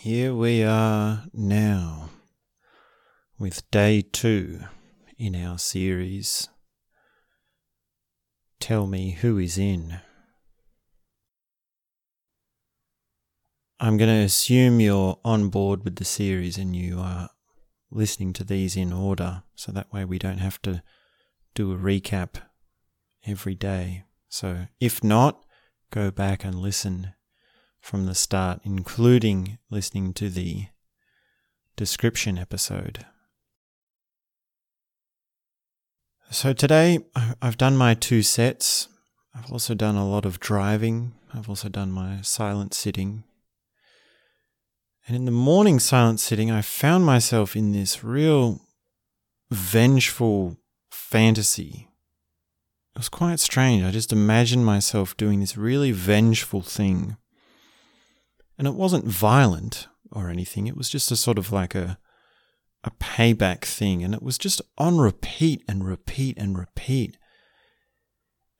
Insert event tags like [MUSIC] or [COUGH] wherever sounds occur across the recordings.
Here we are now with day two in our series. Tell me who is in. I'm going to assume you're on board with the series and you are listening to these in order, so that way we don't have to do a recap every day. So if not, go back and listen from the start, including listening to the description episode. So today I've done my two sets. I've also done a lot of driving. I've also done my silent sitting. And in the morning silent sitting, I found myself in this real vengeful fantasy. It was quite strange. I just imagined myself doing this really vengeful thing. And it wasn't violent or anything, it was just a sort of like a a payback thing and it was just on repeat and repeat and repeat.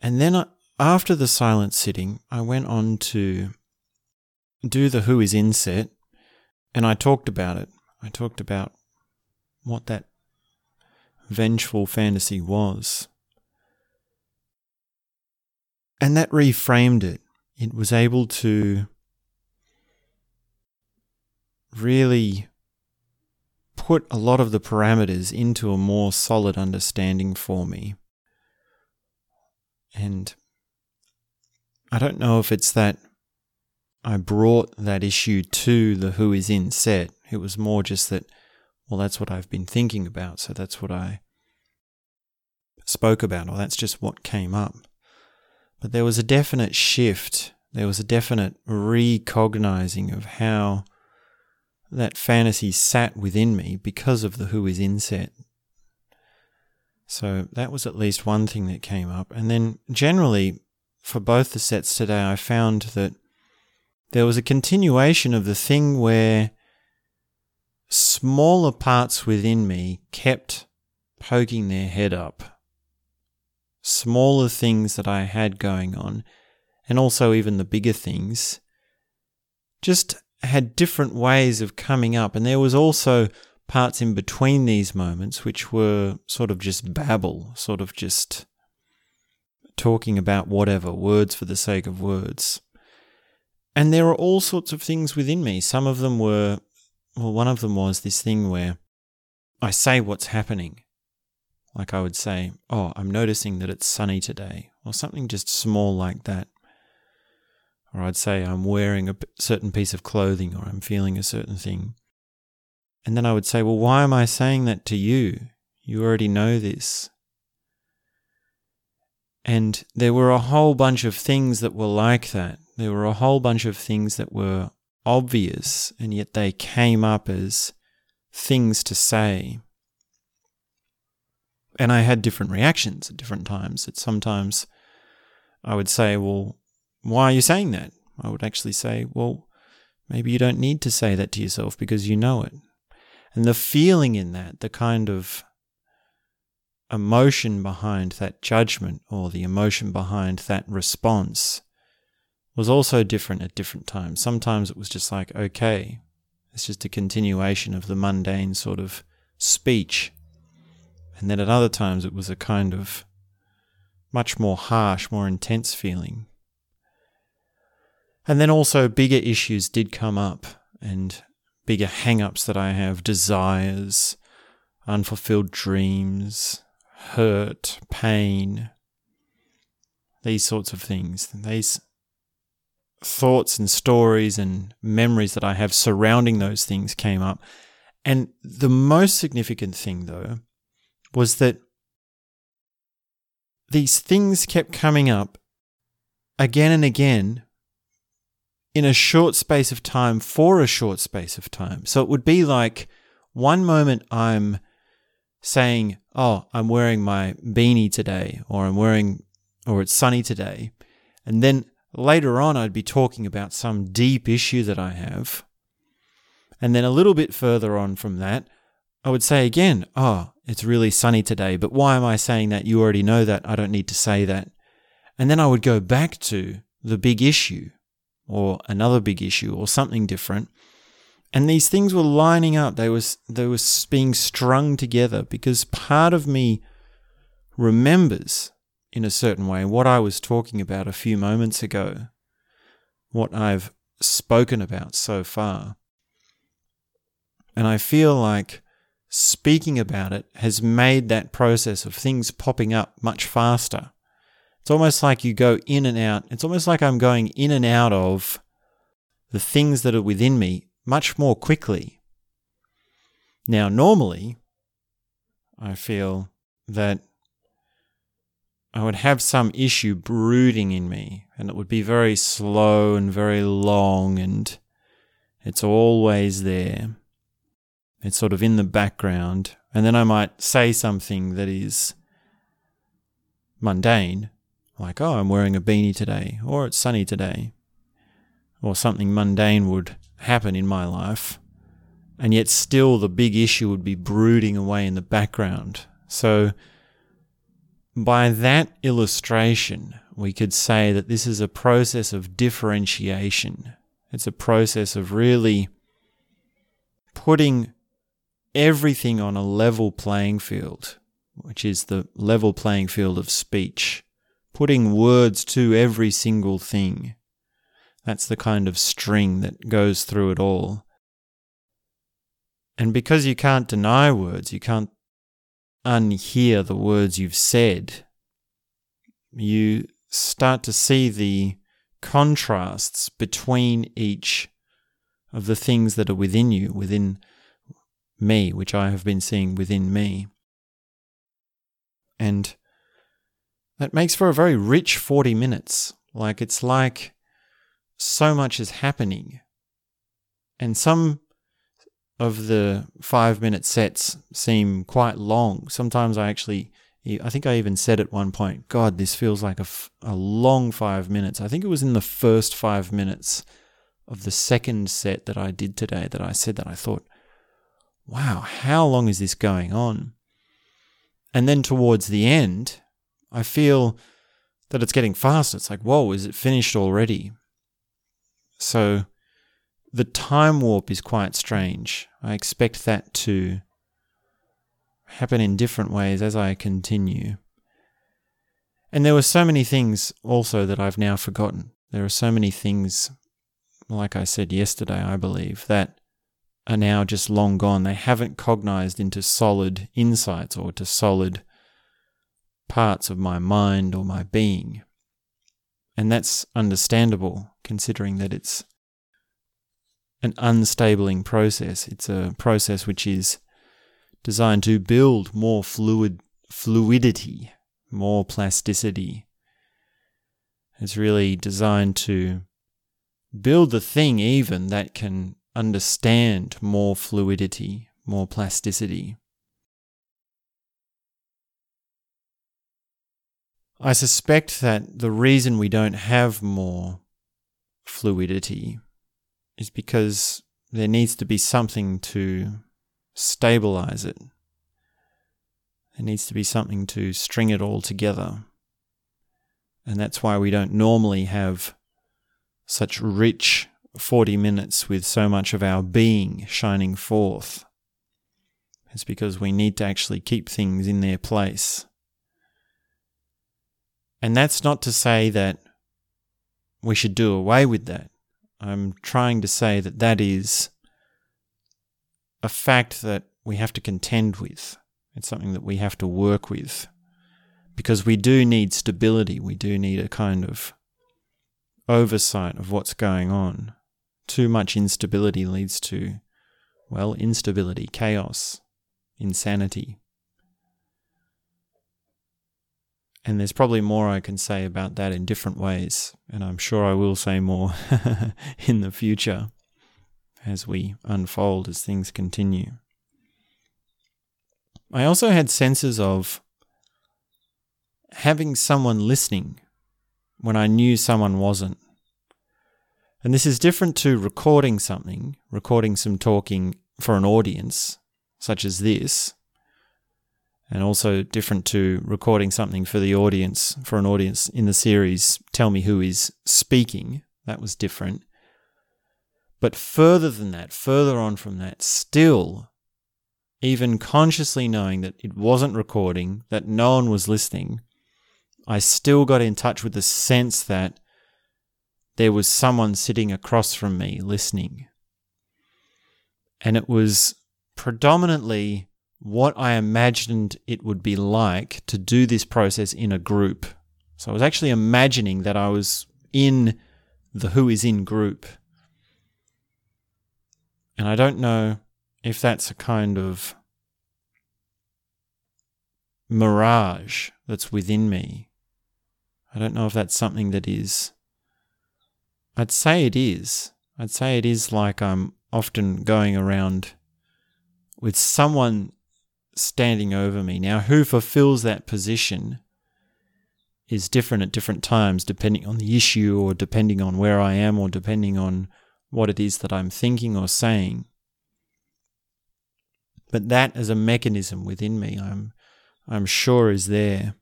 And then I, after the silent sitting, I went on to do the Who is In set and I talked about it. I talked about what that vengeful fantasy was. And that reframed it. It was able to really put a lot of the parameters into a more solid understanding for me. And I don't know if it's that I brought that issue to the Who is In set. It was more just that, well, that's what I've been thinking about, so that's what I spoke about, or that's just what came up. But there was a definite shift, there was a definite recognizing of how that fantasy sat within me because of the Who is In set. So that was at least one thing that came up. And then generally, for both the sets today, I found that there was a continuation of the thing where smaller parts within me kept poking their head up. Smaller things that I had going on, and also even the bigger things, just had different ways of coming up. And there was also parts in between these moments which were sort of just babble, sort of just talking about whatever, words for the sake of words. And there are all sorts of things within me. Some of them were, well, one of them was this thing where I say what's happening. Like I would say, oh, I'm noticing that it's sunny today, or something just small like that. Or I'd say I'm wearing a certain piece of clothing or I'm feeling a certain thing. And then I would say, well, why am I saying that to you? You already know this. And there were a whole bunch of things that were like that. There were a whole bunch of things that were obvious, and yet they came up as things to say. And I had different reactions at different times. That sometimes I would say, well, why are you saying that? I would actually say, well, maybe you don't need to say that to yourself because you know it. And the feeling in that, the kind of emotion behind that judgment or the emotion behind that response was also different at different times. Sometimes it was just like, okay, it's just a continuation of the mundane sort of speech. And then at other times it was a kind of much more harsh, more intense feeling. And then also bigger issues did come up and bigger hang ups that I have desires, unfulfilled dreams, hurt, pain, these sorts of things. These thoughts and stories and memories that I have surrounding those things came up. And the most significant thing, though, was that these things kept coming up again and again in a short space of time for a short space of time. So it would be like one moment I'm saying, Oh, I'm wearing my beanie today, or I'm wearing, or it's sunny today. And then later on, I'd be talking about some deep issue that I have. And then a little bit further on from that, I would say again, Oh, it's really sunny today. But why am I saying that? You already know that. I don't need to say that. And then I would go back to the big issue or another big issue or something different. And these things were lining up. They was they were being strung together because part of me remembers in a certain way what I was talking about a few moments ago, what I've spoken about so far. And I feel like speaking about it has made that process of things popping up much faster. It's almost like you go in and out. It's almost like I'm going in and out of the things that are within me much more quickly. Now, normally, I feel that I would have some issue brooding in me, and it would be very slow and very long, and it's always there. It's sort of in the background, and then I might say something that is mundane, like, oh, I'm wearing a beanie today, or it's sunny today, or something mundane would happen in my life, and yet still the big issue would be brooding away in the background. So, by that illustration, we could say that this is a process of differentiation. It's a process of really putting everything on a level playing field, which is the level playing field of speech, putting words to every single thing. That's the kind of string that goes through it all. And because you can't deny words, you can't unhear the words you've said, you start to see the contrasts between each of the things that are within you, within me, which I have been seeing within me. And that makes for a very rich 40 minutes. Like it's like so much is happening. And some of the five minute sets seem quite long. Sometimes I actually, I think I even said at one point, God, this feels like a, a long five minutes. I think it was in the first five minutes of the second set that I did today that I said that I thought, wow, how long is this going on? And then towards the end, I feel that it's getting faster. It's like, whoa, is it finished already? So the time warp is quite strange. I expect that to happen in different ways as I continue. And there were so many things also that I've now forgotten. There are so many things, like I said yesterday, I believe, that are now just long gone. They haven't cognized into solid insights or to solid parts of my mind or my being. And that's understandable considering that it's an unstabling process. It's a process which is designed to build more fluid fluidity, more plasticity. It's really designed to build the thing even that can understand more fluidity, more plasticity. I suspect that the reason we don't have more fluidity is because there needs to be something to stabilize it. There needs to be something to string it all together. And that's why we don't normally have such rich 40 minutes with so much of our being shining forth. It's because we need to actually keep things in their place. And that's not to say that we should do away with that. I'm trying to say that that is a fact that we have to contend with. It's something that we have to work with because we do need stability. We do need a kind of oversight of what's going on too much instability leads to, well, instability, chaos, insanity. And there's probably more I can say about that in different ways, and I'm sure I will say more [LAUGHS] in the future as we unfold, as things continue. I also had senses of having someone listening when I knew someone wasn't. And this is different to recording something, recording some talking for an audience, such as this, and also different to recording something for the audience, for an audience in the series Tell Me Who Is Speaking. That was different. But further than that, further on from that, still, even consciously knowing that it wasn't recording, that no one was listening, I still got in touch with the sense that there was someone sitting across from me listening. And it was predominantly what I imagined it would be like to do this process in a group. So I was actually imagining that I was in the Who is In group. And I don't know if that's a kind of mirage that's within me. I don't know if that's something that is. I'd say it is. I'd say it is like I'm often going around with someone standing over me. Now, who fulfills that position is different at different times, depending on the issue or depending on where I am or depending on what it is that I'm thinking or saying. But that as a mechanism within me, I'm, I'm sure is there.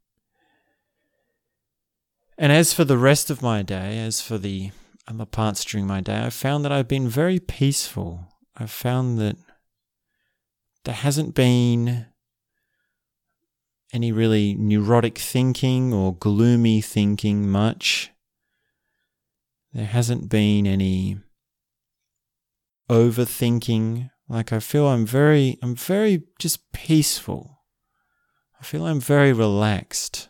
And as for the rest of my day, as for the other parts during my day, I've found that I've been very peaceful. I've found that there hasn't been any really neurotic thinking or gloomy thinking much. There hasn't been any overthinking. Like I feel I'm very I'm very just peaceful. I feel I'm very relaxed.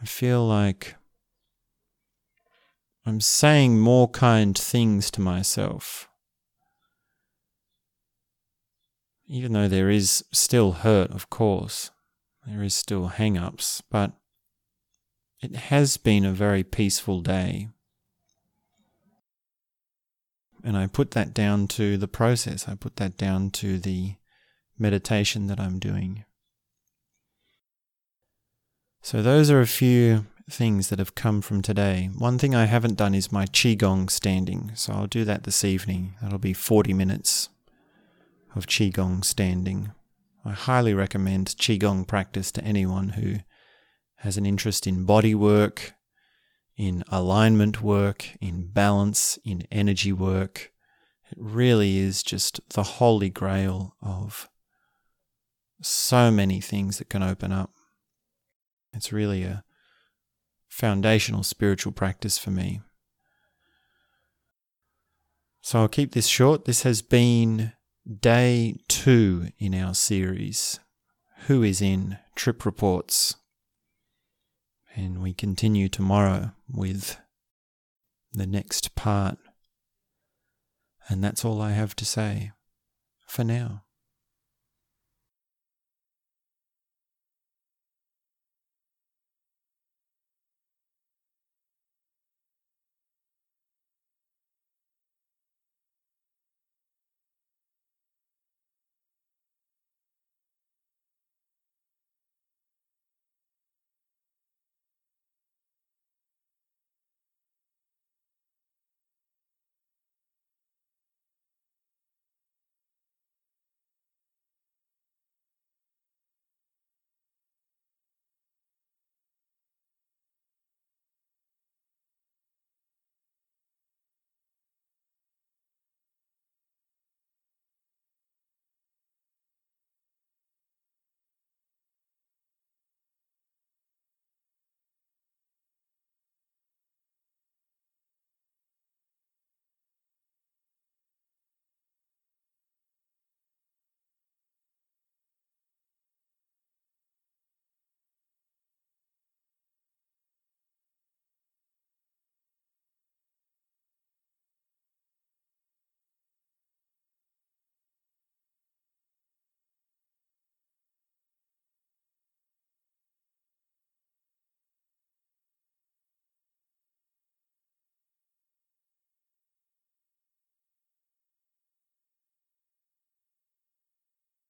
I feel like I'm saying more kind things to myself. Even though there is still hurt, of course. There is still hang ups, but it has been a very peaceful day. And I put that down to the process, I put that down to the meditation that I'm doing. So, those are a few things that have come from today. One thing I haven't done is my Qigong standing, so I'll do that this evening. That'll be 40 minutes of Qigong standing. I highly recommend Qigong practice to anyone who has an interest in body work, in alignment work, in balance, in energy work. It really is just the holy grail of so many things that can open up. It's really a foundational spiritual practice for me. So I'll keep this short. This has been day two in our series, Who is in Trip Reports. And we continue tomorrow with the next part. And that's all I have to say for now.